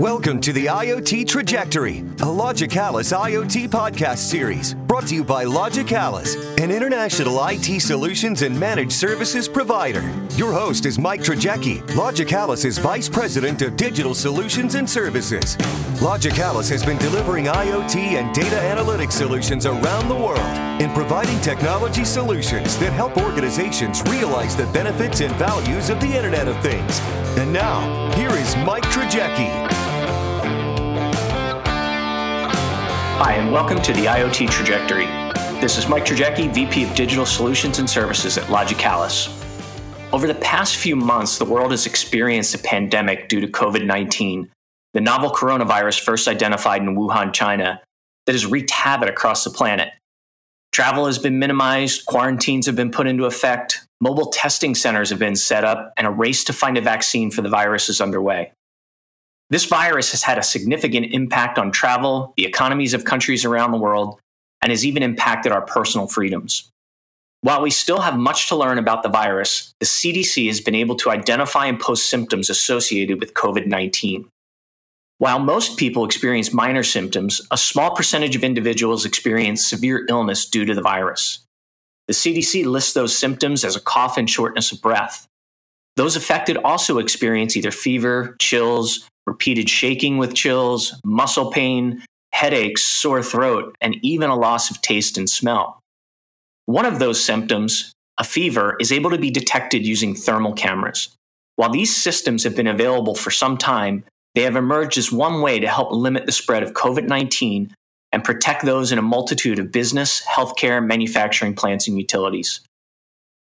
Welcome to the IoT Trajectory, a Logicalis IoT podcast series brought to you by Logicalis, an international IT solutions and managed services provider. Your host is Mike Trojecki, Logicalis' Vice President of Digital Solutions and Services. Logicalis has been delivering IoT and data analytics solutions around the world in providing technology solutions that help organizations realize the benefits and values of the Internet of Things. And now, here is Mike Trojecki. Hi, and welcome to the IoT Trajectory. This is Mike Trojecki, VP of Digital Solutions and Services at Logicalis. Over the past few months, the world has experienced a pandemic due to COVID 19, the novel coronavirus first identified in Wuhan, China, that has wreaked havoc across the planet. Travel has been minimized, quarantines have been put into effect, mobile testing centers have been set up, and a race to find a vaccine for the virus is underway. This virus has had a significant impact on travel, the economies of countries around the world, and has even impacted our personal freedoms. While we still have much to learn about the virus, the CDC has been able to identify and post symptoms associated with COVID 19. While most people experience minor symptoms, a small percentage of individuals experience severe illness due to the virus. The CDC lists those symptoms as a cough and shortness of breath. Those affected also experience either fever, chills, repeated shaking with chills, muscle pain, headaches, sore throat, and even a loss of taste and smell. One of those symptoms, a fever, is able to be detected using thermal cameras. While these systems have been available for some time, they have emerged as one way to help limit the spread of COVID 19 and protect those in a multitude of business, healthcare, manufacturing plants, and utilities.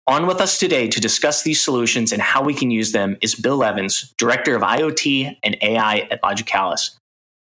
On with us today to discuss these solutions and how we can use them is Bill Evans, Director of IoT and AI at Logicalis.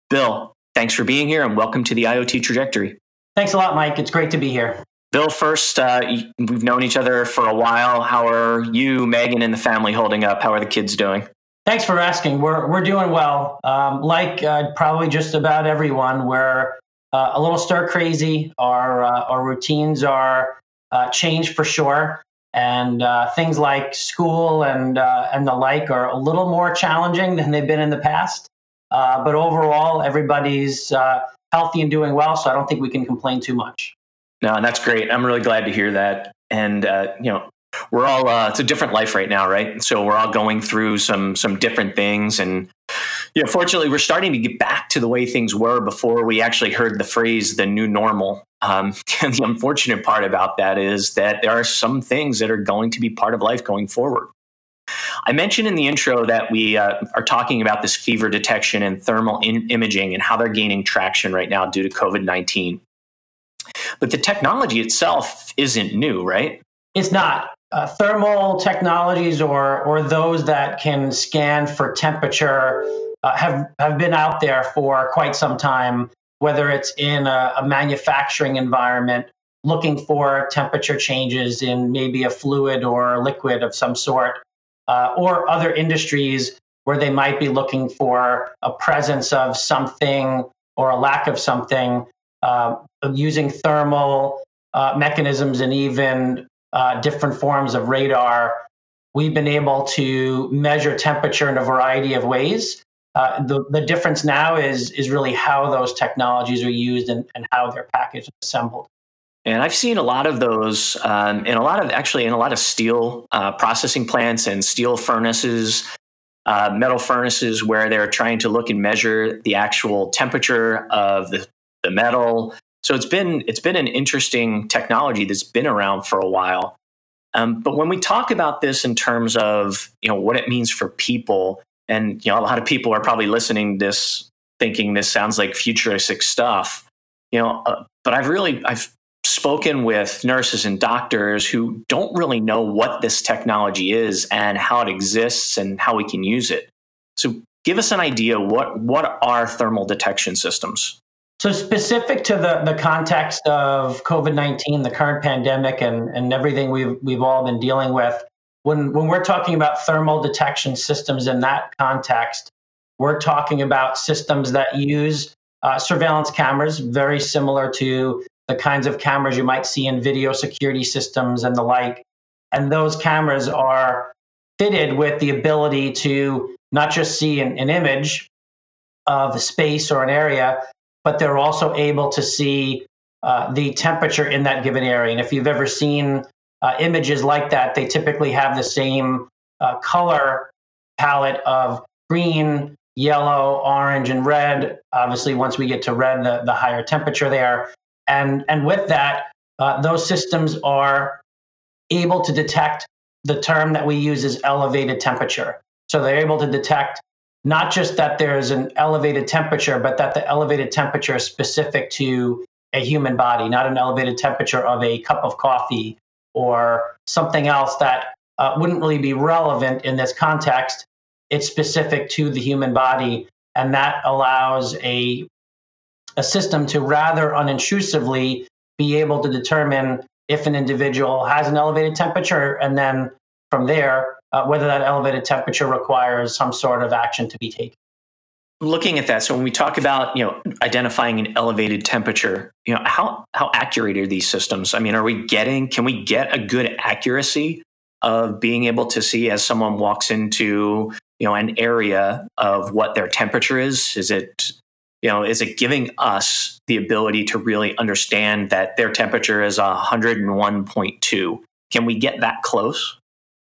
Bill, thanks for being here and welcome to the IoT Trajectory. Thanks a lot, Mike. It's great to be here. Bill, first, uh, we've known each other for a while. How are you, Megan, and the family holding up? How are the kids doing? Thanks for asking. We're, we're doing well. Um, like uh, probably just about everyone, we're uh, a little stir crazy. Our, uh, our routines are uh, changed for sure and uh, things like school and uh, and the like are a little more challenging than they've been in the past. Uh, but overall, everybody's uh, healthy and doing well, so I don't think we can complain too much. No, that's great. I'm really glad to hear that. And uh, you know, we're all uh, it's a different life right now, right? So we're all going through some some different things, and you know, fortunately, we're starting to get back to the way things were before we actually heard the phrase "the new normal." Um, and the unfortunate part about that is that there are some things that are going to be part of life going forward. I mentioned in the intro that we uh, are talking about this fever detection and thermal in- imaging and how they're gaining traction right now due to COVID 19. But the technology itself isn't new, right? It's not. Uh, thermal technologies or, or those that can scan for temperature uh, have, have been out there for quite some time whether it's in a, a manufacturing environment looking for temperature changes in maybe a fluid or a liquid of some sort, uh, or other industries where they might be looking for a presence of something or a lack of something, uh, using thermal uh, mechanisms and even uh, different forms of radar. We've been able to measure temperature in a variety of ways uh, the, the difference now is is really how those technologies are used and, and how they're packaged and assembled. And I've seen a lot of those um, in a lot of actually in a lot of steel uh, processing plants and steel furnaces, uh, metal furnaces, where they're trying to look and measure the actual temperature of the, the metal. So it's been it's been an interesting technology that's been around for a while. Um, but when we talk about this in terms of you know what it means for people, and you know a lot of people are probably listening this thinking this sounds like futuristic stuff you know uh, but i've really i've spoken with nurses and doctors who don't really know what this technology is and how it exists and how we can use it. So give us an idea what what are thermal detection systems? So specific to the, the context of covid-19 the current pandemic and, and everything we've, we've all been dealing with when when we're talking about thermal detection systems in that context, we're talking about systems that use uh, surveillance cameras, very similar to the kinds of cameras you might see in video security systems and the like. And those cameras are fitted with the ability to not just see an, an image of a space or an area, but they're also able to see uh, the temperature in that given area. And if you've ever seen uh, images like that, they typically have the same uh, color palette of green, yellow, orange, and red. Obviously, once we get to red, the, the higher temperature there. And, and with that, uh, those systems are able to detect the term that we use is elevated temperature. So they're able to detect not just that there's an elevated temperature, but that the elevated temperature is specific to a human body, not an elevated temperature of a cup of coffee or something else that uh, wouldn't really be relevant in this context. It's specific to the human body, and that allows a a system to rather unintrusively be able to determine if an individual has an elevated temperature, and then from there, uh, whether that elevated temperature requires some sort of action to be taken looking at that so when we talk about you know identifying an elevated temperature you know how how accurate are these systems? I mean are we getting can we get a good accuracy of being able to see as someone walks into you know an area of what their temperature is? Is it you know is it giving us the ability to really understand that their temperature is 101.2 can we get that close?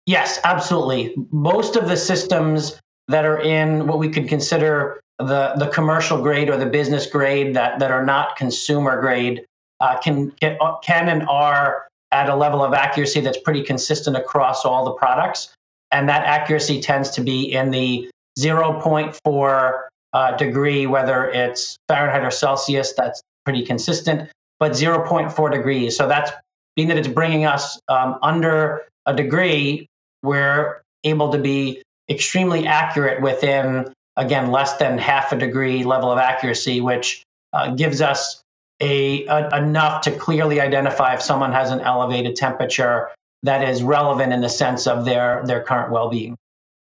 Yes absolutely. Most of the systems that are in what we could consider the, the commercial grade or the business grade that, that are not consumer grade uh, can, can, can and are at a level of accuracy that's pretty consistent across all the products. And that accuracy tends to be in the 0.4 uh, degree, whether it's Fahrenheit or Celsius, that's pretty consistent, but 0.4 degrees. So that's being that it's bringing us um, under a degree, we're able to be extremely accurate within, again, less than half a degree level of accuracy, which uh, gives us a, a, enough to clearly identify if someone has an elevated temperature that is relevant in the sense of their their current well-being.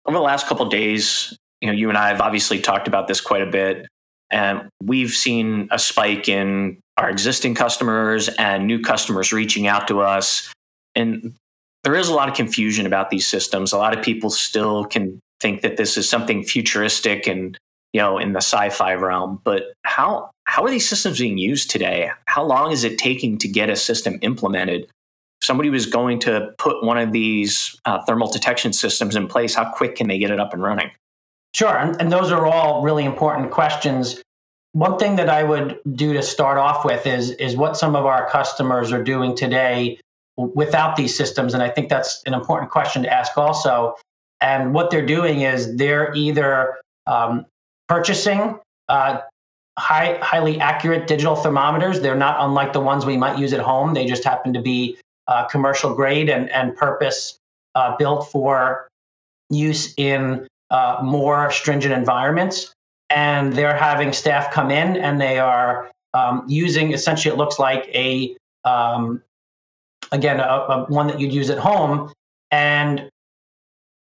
Over the last couple days, you know, you and I have obviously talked about this quite a bit, and we've seen a spike in our existing customers and new customers reaching out to us. And there is a lot of confusion about these systems. A lot of people still can think that this is something futuristic and you know in the sci-fi realm. But how how are these systems being used today? How long is it taking to get a system implemented? If somebody was going to put one of these uh, thermal detection systems in place, how quick can they get it up and running? Sure, and, and those are all really important questions. One thing that I would do to start off with is is what some of our customers are doing today without these systems? And I think that's an important question to ask also. And what they're doing is they're either um, purchasing uh, high, highly accurate digital thermometers. They're not unlike the ones we might use at home. They just happen to be uh, commercial grade and, and purpose uh, built for use in uh, more stringent environments. And they're having staff come in and they are um, using essentially, it looks like a um, again, a, a, one that you'd use at home, and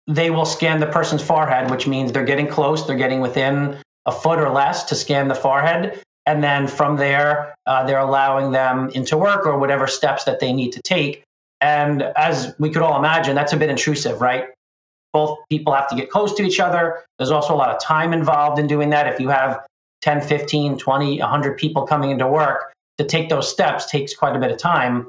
they will scan the person's forehead, which means they're getting close, they're getting within a foot or less to scan the forehead. And then from there, uh, they're allowing them into work or whatever steps that they need to take. And as we could all imagine, that's a bit intrusive, right? Both people have to get close to each other. There's also a lot of time involved in doing that. If you have 10, 15, 20, 100 people coming into work, to take those steps takes quite a bit of time.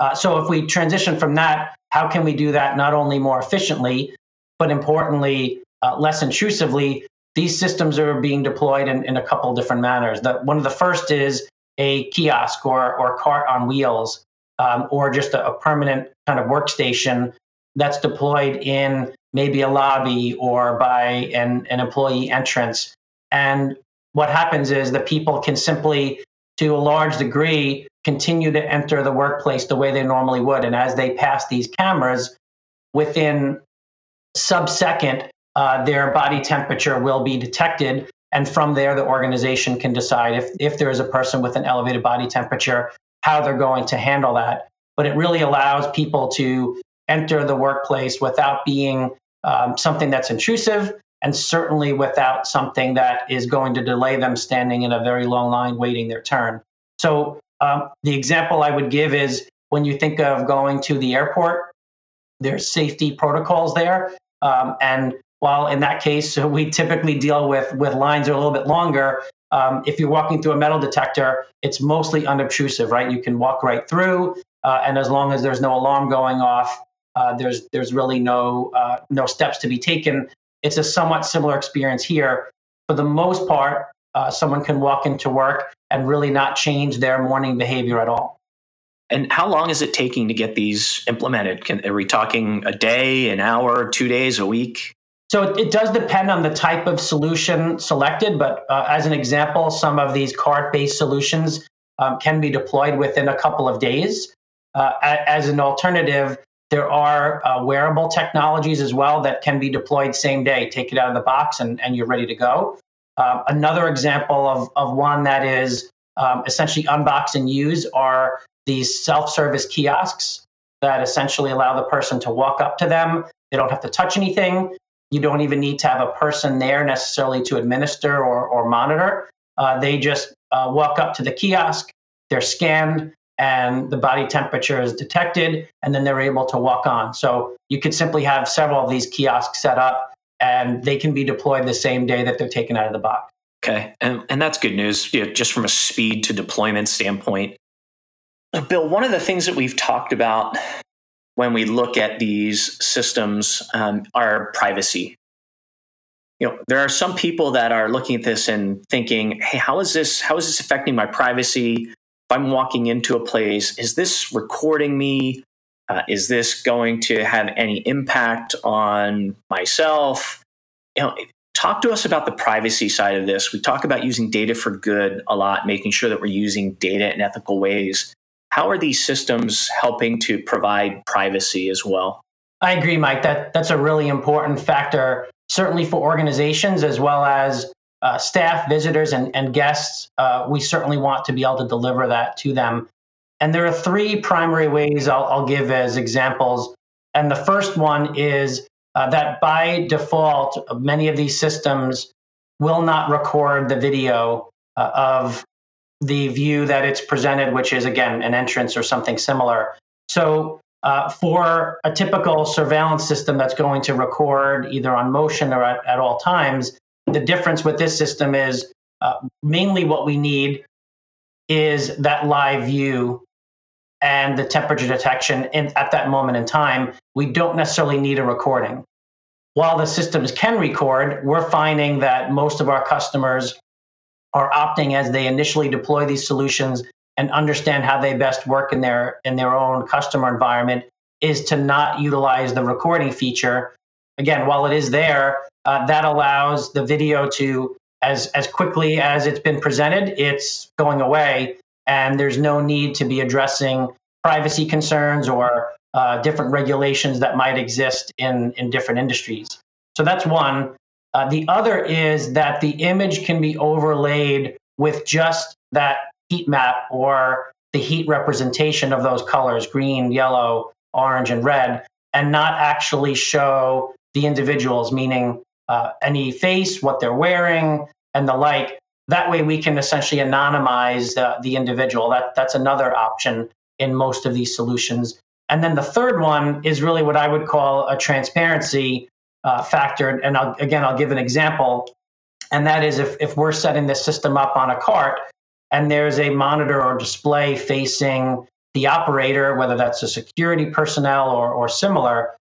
Uh, so if we transition from that, how can we do that not only more efficiently, but importantly, uh, less intrusively? These systems are being deployed in, in a couple different manners. The, one of the first is a kiosk or, or cart on wheels, um, or just a, a permanent kind of workstation that's deployed in maybe a lobby or by an, an employee entrance. And what happens is the people can simply, to a large degree, continue to enter the workplace the way they normally would. And as they pass these cameras, within sub-second, uh, their body temperature will be detected. And from there, the organization can decide if, if there is a person with an elevated body temperature, how they're going to handle that. But it really allows people to enter the workplace without being um, something that's intrusive and certainly without something that is going to delay them standing in a very long line waiting their turn. So um, the example I would give is when you think of going to the airport, there's safety protocols there. Um, and while in that case we typically deal with with lines that are a little bit longer. Um, if you're walking through a metal detector, it's mostly unobtrusive, right? You can walk right through, uh, and as long as there's no alarm going off, uh, there's there's really no uh, no steps to be taken. It's a somewhat similar experience here. For the most part, uh, someone can walk into work and really not change their morning behavior at all. And how long is it taking to get these implemented? Can, are we talking a day, an hour, two days, a week? So it, it does depend on the type of solution selected, but uh, as an example, some of these cart-based solutions um, can be deployed within a couple of days. Uh, as an alternative, there are uh, wearable technologies as well that can be deployed same day. Take it out of the box and, and you're ready to go. Uh, another example of, of one that is um, essentially unbox and use are these self service kiosks that essentially allow the person to walk up to them. They don't have to touch anything. You don't even need to have a person there necessarily to administer or, or monitor. Uh, they just uh, walk up to the kiosk, they're scanned, and the body temperature is detected, and then they're able to walk on. So you could simply have several of these kiosks set up, and they can be deployed the same day that they're taken out of the box. Okay, and, and that's good news, you know, just from a speed to deployment standpoint. Bill, one of the things that we've talked about when we look at these systems um, are privacy. You know, there are some people that are looking at this and thinking, "Hey, how is this? How is this affecting my privacy? if I'm walking into a place, is this recording me? Uh, is this going to have any impact on myself? You know, talk to us about the privacy side of this. We talk about using data for good a lot, making sure that we're using data in ethical ways. How are these systems helping to provide privacy as well? I agree, Mike. That that's a really important factor, certainly for organizations as well as uh, staff, visitors, and, and guests, uh, we certainly want to be able to deliver that to them. And there are three primary ways I'll, I'll give as examples. And the first one is uh, that by default, many of these systems will not record the video uh, of the view that it's presented, which is, again, an entrance or something similar. So uh, for a typical surveillance system that's going to record either on motion or at, at all times, the difference with this system is uh, mainly what we need is that live view and the temperature detection in, at that moment in time. We don't necessarily need a recording. While the systems can record, we're finding that most of our customers are opting as they initially deploy these solutions and understand how they best work in their in their own customer environment is to not utilize the recording feature. Again, while it is there, uh, that allows the video to, as, as quickly as it's been presented, it's going away. And there's no need to be addressing privacy concerns or uh, different regulations that might exist in, in different industries. So that's one. Uh, the other is that the image can be overlaid with just that heat map or the heat representation of those colors green, yellow, orange, and red and not actually show the individuals, meaning uh, any face, what they're wearing, and the like. That way, we can essentially anonymize uh, the individual. That that's another option in most of these solutions. And then the third one is really what I would call a transparency uh, factor. And I'll, again, I'll give an example. And that is if, if we're setting the system up on a cart and there's a monitor or display facing the operator, whether that's a security personnel or, or similar,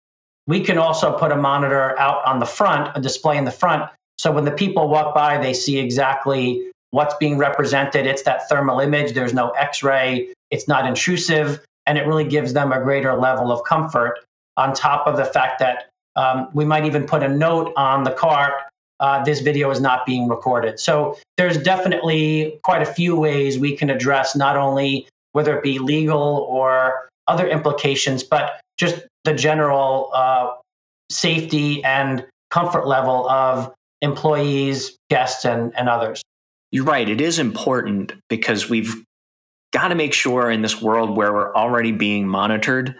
we can also put a monitor out on the front, a display in the front. So when the people walk by, they see exactly what's being represented. It's that thermal image. There's no x ray, it's not intrusive, and it really gives them a greater level of comfort on top of the fact that um, we might even put a note on the cart uh, this video is not being recorded. So there's definitely quite a few ways we can address not only whether it be legal or other implications, but just the general uh, safety and comfort level of employees, guests, and, and others. You're right. It is important because we've got to make sure in this world where we're already being monitored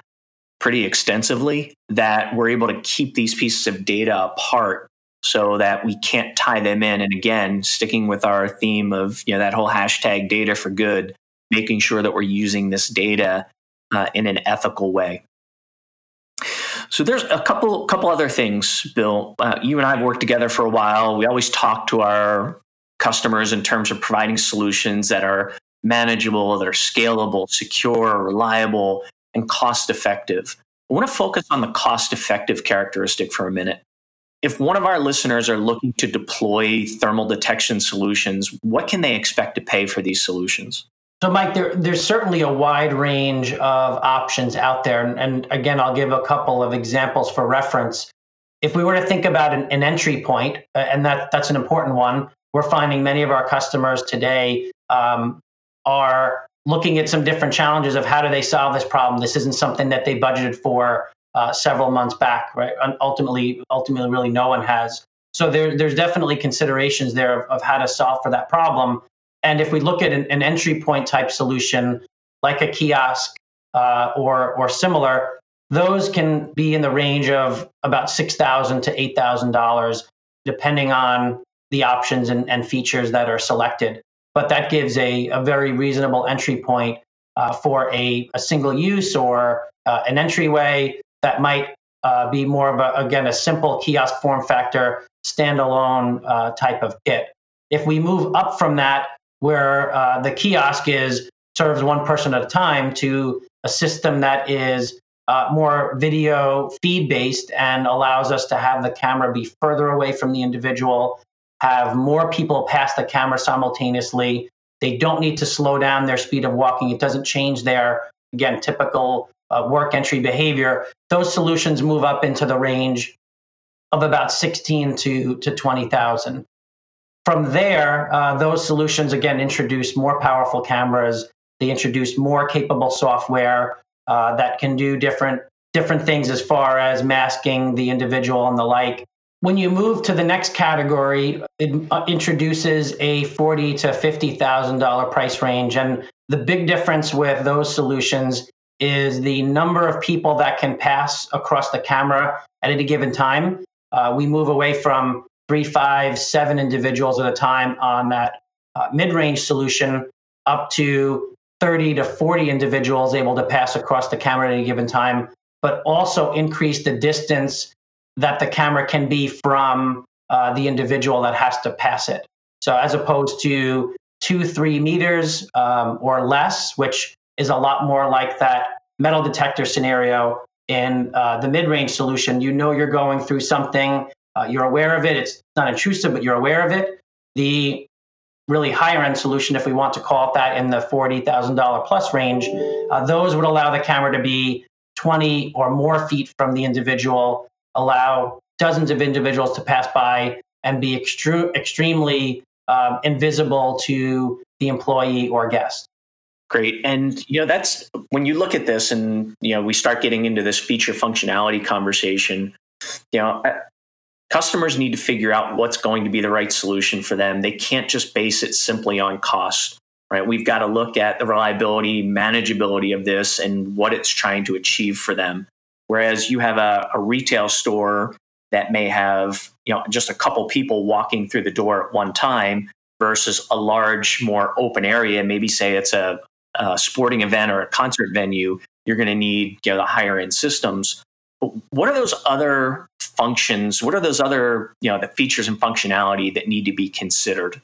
pretty extensively that we're able to keep these pieces of data apart so that we can't tie them in. And again, sticking with our theme of you know that whole hashtag data for good, making sure that we're using this data uh, in an ethical way. So there's a couple couple other things, Bill. Uh, you and I have worked together for a while. We always talk to our customers in terms of providing solutions that are manageable, that are scalable, secure, reliable, and cost effective. I want to focus on the cost effective characteristic for a minute. If one of our listeners are looking to deploy thermal detection solutions, what can they expect to pay for these solutions? So, Mike, there, there's certainly a wide range of options out there. And, and, again, I'll give a couple of examples for reference. If we were to think about an, an entry point, uh, and that, that's an important one, we're finding many of our customers today um, are looking at some different challenges of how do they solve this problem. This isn't something that they budgeted for uh, several months back, right? And ultimately, ultimately, really, no one has. So there, there's definitely considerations there of, of how to solve for that problem. And if we look at an, an entry point type solution like a kiosk uh, or or similar, those can be in the range of about 6,000 to eight thousand dollars, depending on the options and, and features that are selected but that gives a, a very reasonable entry point uh, for a, a, single use or uh, an entryway that might uh, be more of a, again, a simple kiosk form factor, standalone uh, type of kit. If we move up from that, where uh, the kiosk is serves one person at a time to a system that is uh, more video feed based and allows us to have the camera be further away from the individual have more people pass the camera simultaneously. They don't need to slow down their speed of walking. It doesn't change their, again, typical uh, work entry behavior. Those solutions move up into the range of about 16 to, to 20,000. From there, uh, those solutions again introduce more powerful cameras. They introduce more capable software uh, that can do different different things as far as masking the individual and the like. When you move to the next category, it uh, introduces a forty to fifty thousand dollar price range, and the big difference with those solutions is the number of people that can pass across the camera at any given time. Uh, we move away from three, five, seven individuals at a time on that uh, mid-range solution, up to 30 to 40 individuals able to pass across the camera at any given time, but also increase the distance that the camera can be from uh, the individual that has to pass it. So as opposed to two, three meters um, or less, which is a lot more like that metal detector scenario in uh, the mid-range solution. You know you're going through something. Uh, you're aware of it. It's not intrusive, but you're aware of it. The really higher end solution, if we want to call it that, in the $40,000 plus range, uh, those would allow the camera to be 20 or more feet from the individual allow dozens of individuals to pass by and be extre- extremely um, invisible to the employee or guest. Great. And, you know, that's when you look at this and, you know, we start getting into this feature functionality conversation, you know, customers need to figure out what's going to be the right solution for them. They can't just base it simply on cost, right? We've got to look at the reliability, manageability of this and what it's trying to achieve for them. Whereas you have a, a retail store that may have you know just a couple people walking through the door at one time versus a large, more open area. Maybe say it's a, a sporting event or a concert venue. You're going to need you know the higher end systems. But what are those other functions? What are those other you know the features and functionality that need to be considered?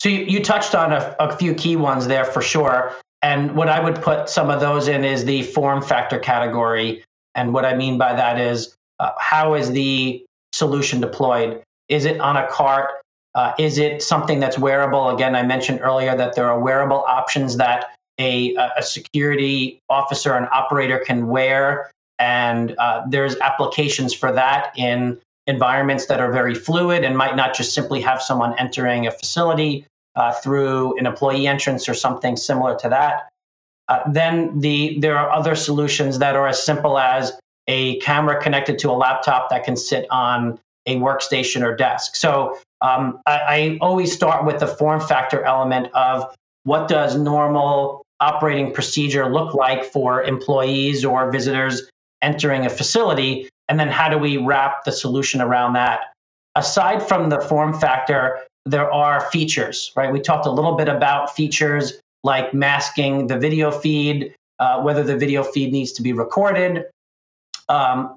So you, you touched on a, a few key ones there for sure. And what I would put some of those in is the form factor category. And what I mean by that is uh, how is the solution deployed? Is it on a cart? Uh, is it something that's wearable? Again, I mentioned earlier that there are wearable options that a, a security officer and operator can wear. And uh, there's applications for that in environments that are very fluid and might not just simply have someone entering a facility uh, through an employee entrance or something similar to that. Uh, then the there are other solutions that are as simple as a camera connected to a laptop that can sit on a workstation or desk. So um, I, I always start with the form factor element of what does normal operating procedure look like for employees or visitors entering a facility, and then how do we wrap the solution around that? Aside from the form factor, there are features, right? We talked a little bit about features like masking the video feed, uh, whether the video feed needs to be recorded. Um,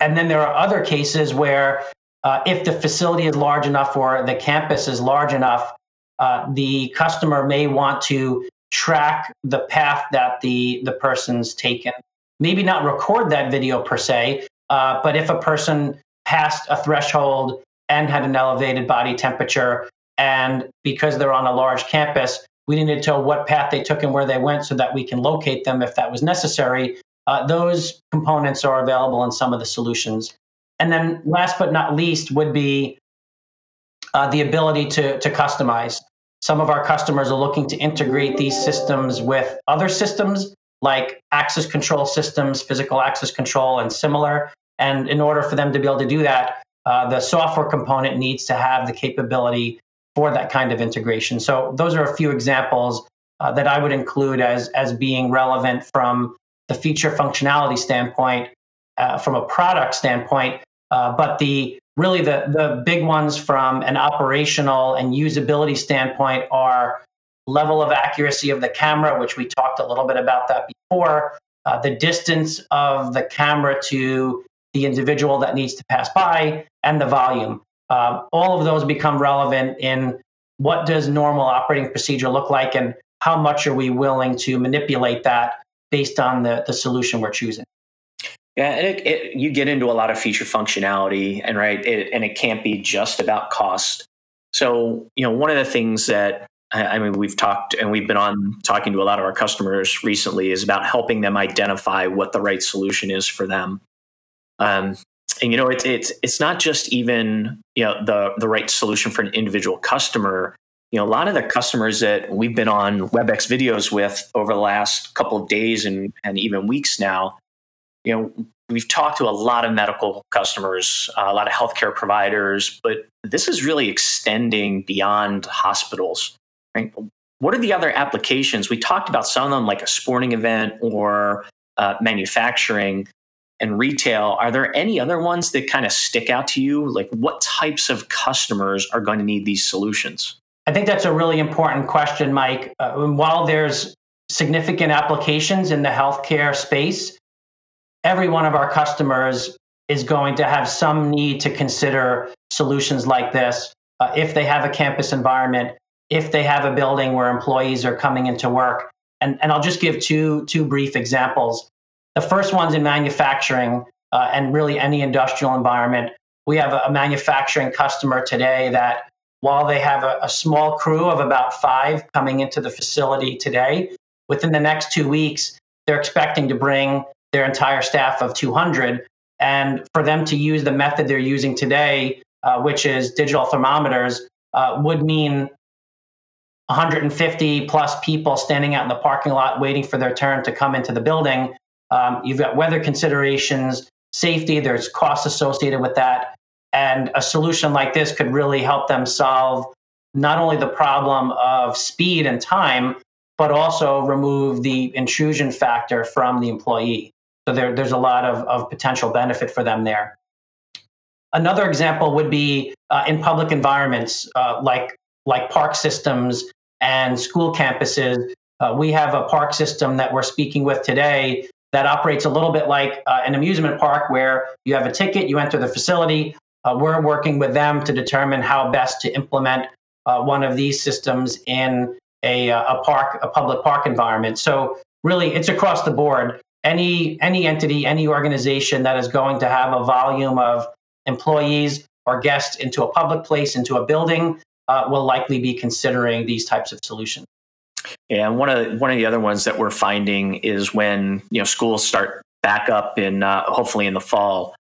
and then there are other cases where uh, if the facility is large enough or the campus is large enough, uh, the customer may want to track the path that the, the person's taken. Maybe not record that video per se, uh, but if a person passed a threshold and had an elevated body temperature, and because they're on a large campus, we need to know what path they took and where they went so that we can locate them if that was necessary. Uh, those components are available in some of the solutions. And then last but not least would be uh, the ability to, to customize. Some of our customers are looking to integrate these systems with other systems like access control systems, physical access control, and similar. And in order for them to be able to do that, uh, the software component needs to have the capability for that kind of integration. So those are a few examples uh, that I would include as as being relevant from the feature functionality standpoint, uh, from a product standpoint. Uh, but the really the, the big ones from an operational and usability standpoint are level of accuracy of the camera, which we talked a little bit about that before, uh, the distance of the camera to the individual that needs to pass by, and the volume. Uh, all of those become relevant in what does normal operating procedure look like and how much are we willing to manipulate that based on the, the solution we're choosing. Yeah, and it, it, you get into a lot of feature functionality, and right, it, and it can't be just about cost. So, you know, one of the things that I mean, we've talked and we've been on talking to a lot of our customers recently is about helping them identify what the right solution is for them. Um, and you know, it's it's it's not just even you know the the right solution for an individual customer. You know, a lot of the customers that we've been on WebEx videos with over the last couple of days and and even weeks now, you know, we've talked to a lot of medical customers, uh, a lot of healthcare providers, but this is really extending beyond hospitals. Right? What are the other applications? We talked about some of them, like a sporting event or uh, manufacturing and retail. Are there any other ones that kind of stick out to you? Like, what types of customers are going to need these solutions? I think that's a really important question, Mike. Uh, while there's significant applications in the healthcare space, every one of our customers is going to have some need to consider solutions like this uh, if they have a campus environment, if they have a building where employees are coming into work. And, and I'll just give two, two brief examples. The first one's in manufacturing uh, and really any industrial environment. We have a, a, manufacturing customer today that, while they have a, a small crew of about five coming into the facility today, within the next two weeks, they're expecting to bring their entire staff of 200. And for them to use the method they're using today, uh, which is digital thermometers, uh, would mean 150 plus people standing out in the parking lot waiting for their turn to come into the building. Um, you've got weather considerations, safety, there's costs associated with that. And a solution like this could really help them solve not only the problem of speed and time, but also remove the intrusion factor from the employee. So there, there's a lot of, of potential benefit for them there. Another example would be uh, in public environments uh, like, like park systems and school campuses. Uh, we have a park system that we're speaking with today that operates a little bit like uh, an amusement park where you have a ticket, you enter the facility. Uh, we're working with them to determine how best to implement uh, one of these systems in a, uh, a park, a public park environment. So really, it's across the board. Any any entity, any organization that is going to have a volume of employees or guests into a public place, into a building, uh, will likely be considering these types of solutions. And one of one of the other ones that we're finding is when you know schools start back up in uh, hopefully in the fall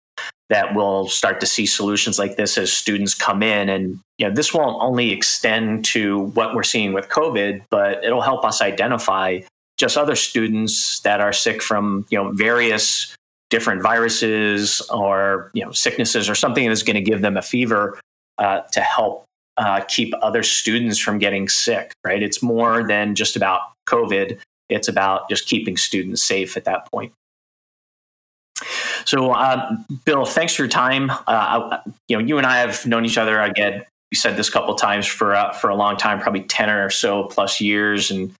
that we'll start to see solutions like this as students come in and you know this won't only extend to what we're seeing with covid but it'll help us identify just other students that are sick from you know various different viruses or you know sicknesses or something that's going to give them a fever uh, to help uh, keep other students from getting sick, right? It's more than just about COVID. It's about just keeping students safe at that point. So, uh, Bill, thanks for your time. Uh, you know, you and I have known each other. Again, we said this a couple times for uh, for a long time, probably ten or so plus years, and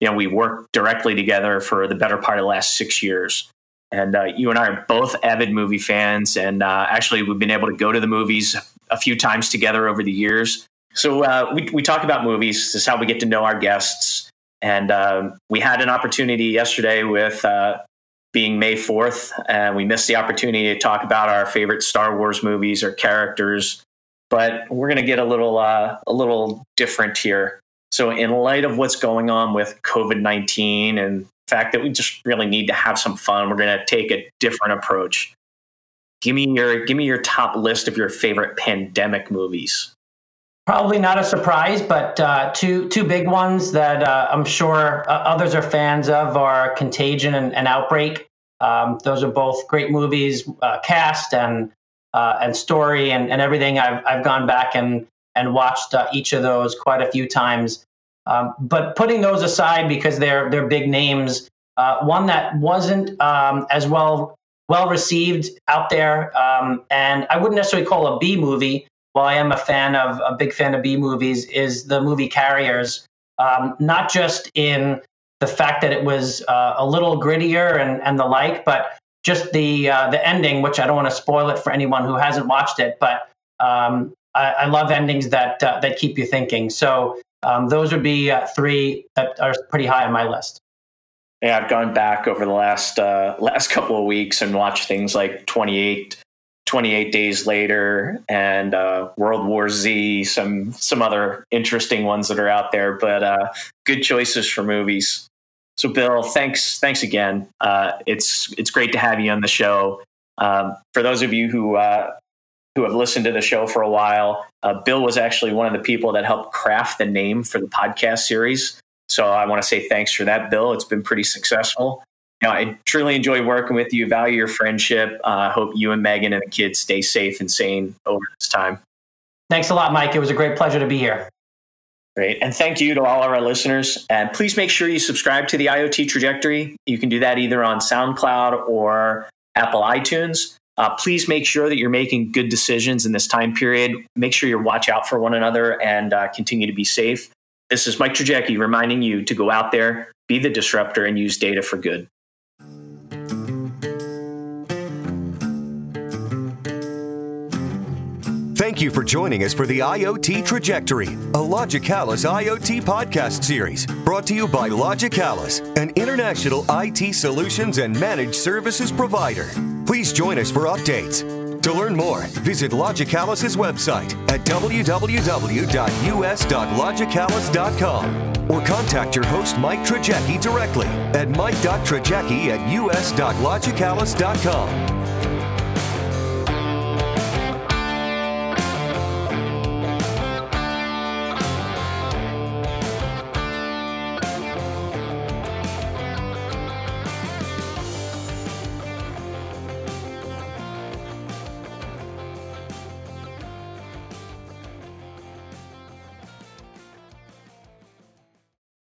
you know, we worked directly together for the better part of the last six years. And uh, you and I are both avid movie fans, and uh, actually, we've been able to go to the movies a few times together over the years. So uh, we we talk about movies. This is how we get to know our guests. And uh, we had an opportunity yesterday with uh, being May 4th, and we missed the opportunity to talk about our favorite Star Wars movies or characters. But we're going to get a little uh, a little different here. So, in light of what's going on with COVID 19 and the fact that we just really need to have some fun, we're going to take a different approach. Give me your give me your top list of your favorite pandemic movies. Probably not a surprise, but uh, two two big ones that uh, I'm sure uh, others are fans of are Contagion and, and Outbreak. Um, those are both great movies, uh, cast and uh, and story and, and everything. I've I've gone back and and watched uh, each of those quite a few times. Um, but putting those aside because they're they're big names, one that wasn't um, as well well received out there, um, and I wouldn't necessarily call a B movie while I am a fan of a big fan of B movies, is the movie Carriers. Um, not just in the fact that it was uh, a little grittier and, and the like, but just the uh, the ending, which I don't want to spoil it for anyone who hasn't watched it, but um, I, I, love endings that uh, that keep you thinking. So um, those would be uh, three that are pretty high on my list. Yeah, I've gone back over the last uh, last couple of weeks and watched things like Twenty Eight 28 Days Later and uh, World War Z, some some other interesting ones that are out there, but uh, good choices for movies. So, Bill, thanks thanks again. Uh, it's it's great to have you on the show. Um, for those of you who uh, who have listened to the show for a while, uh, Bill was actually one of the people that helped craft the name for the podcast series. So I want to say thanks for that, Bill. It's been pretty successful you know, I truly enjoy working with you, value your friendship. I uh, hope you and Megan and the kids stay safe and sane over this time. Thanks a lot, Mike. It was a great pleasure to be here. Great. And thank you to all of our listeners. And please make sure you subscribe to the IoT trajectory. You can do that either on SoundCloud or Apple iTunes. Uh, please make sure that you're making good decisions in this time period. Make sure you watch out for one another and uh, continue to be safe. This is Mike Trojecki reminding you to go out there, be the disruptor, and use data for good. Thank you for joining us for the IoT Trajectory, a Logicalis IoT podcast series brought to you by Logicalis, an international IT solutions and managed services provider. Please join us for updates. To learn more, visit Logicalis' website at www.us.logicalis.com or contact your host Mike Trojecki directly at mike.trojecki at us.logicalis.com.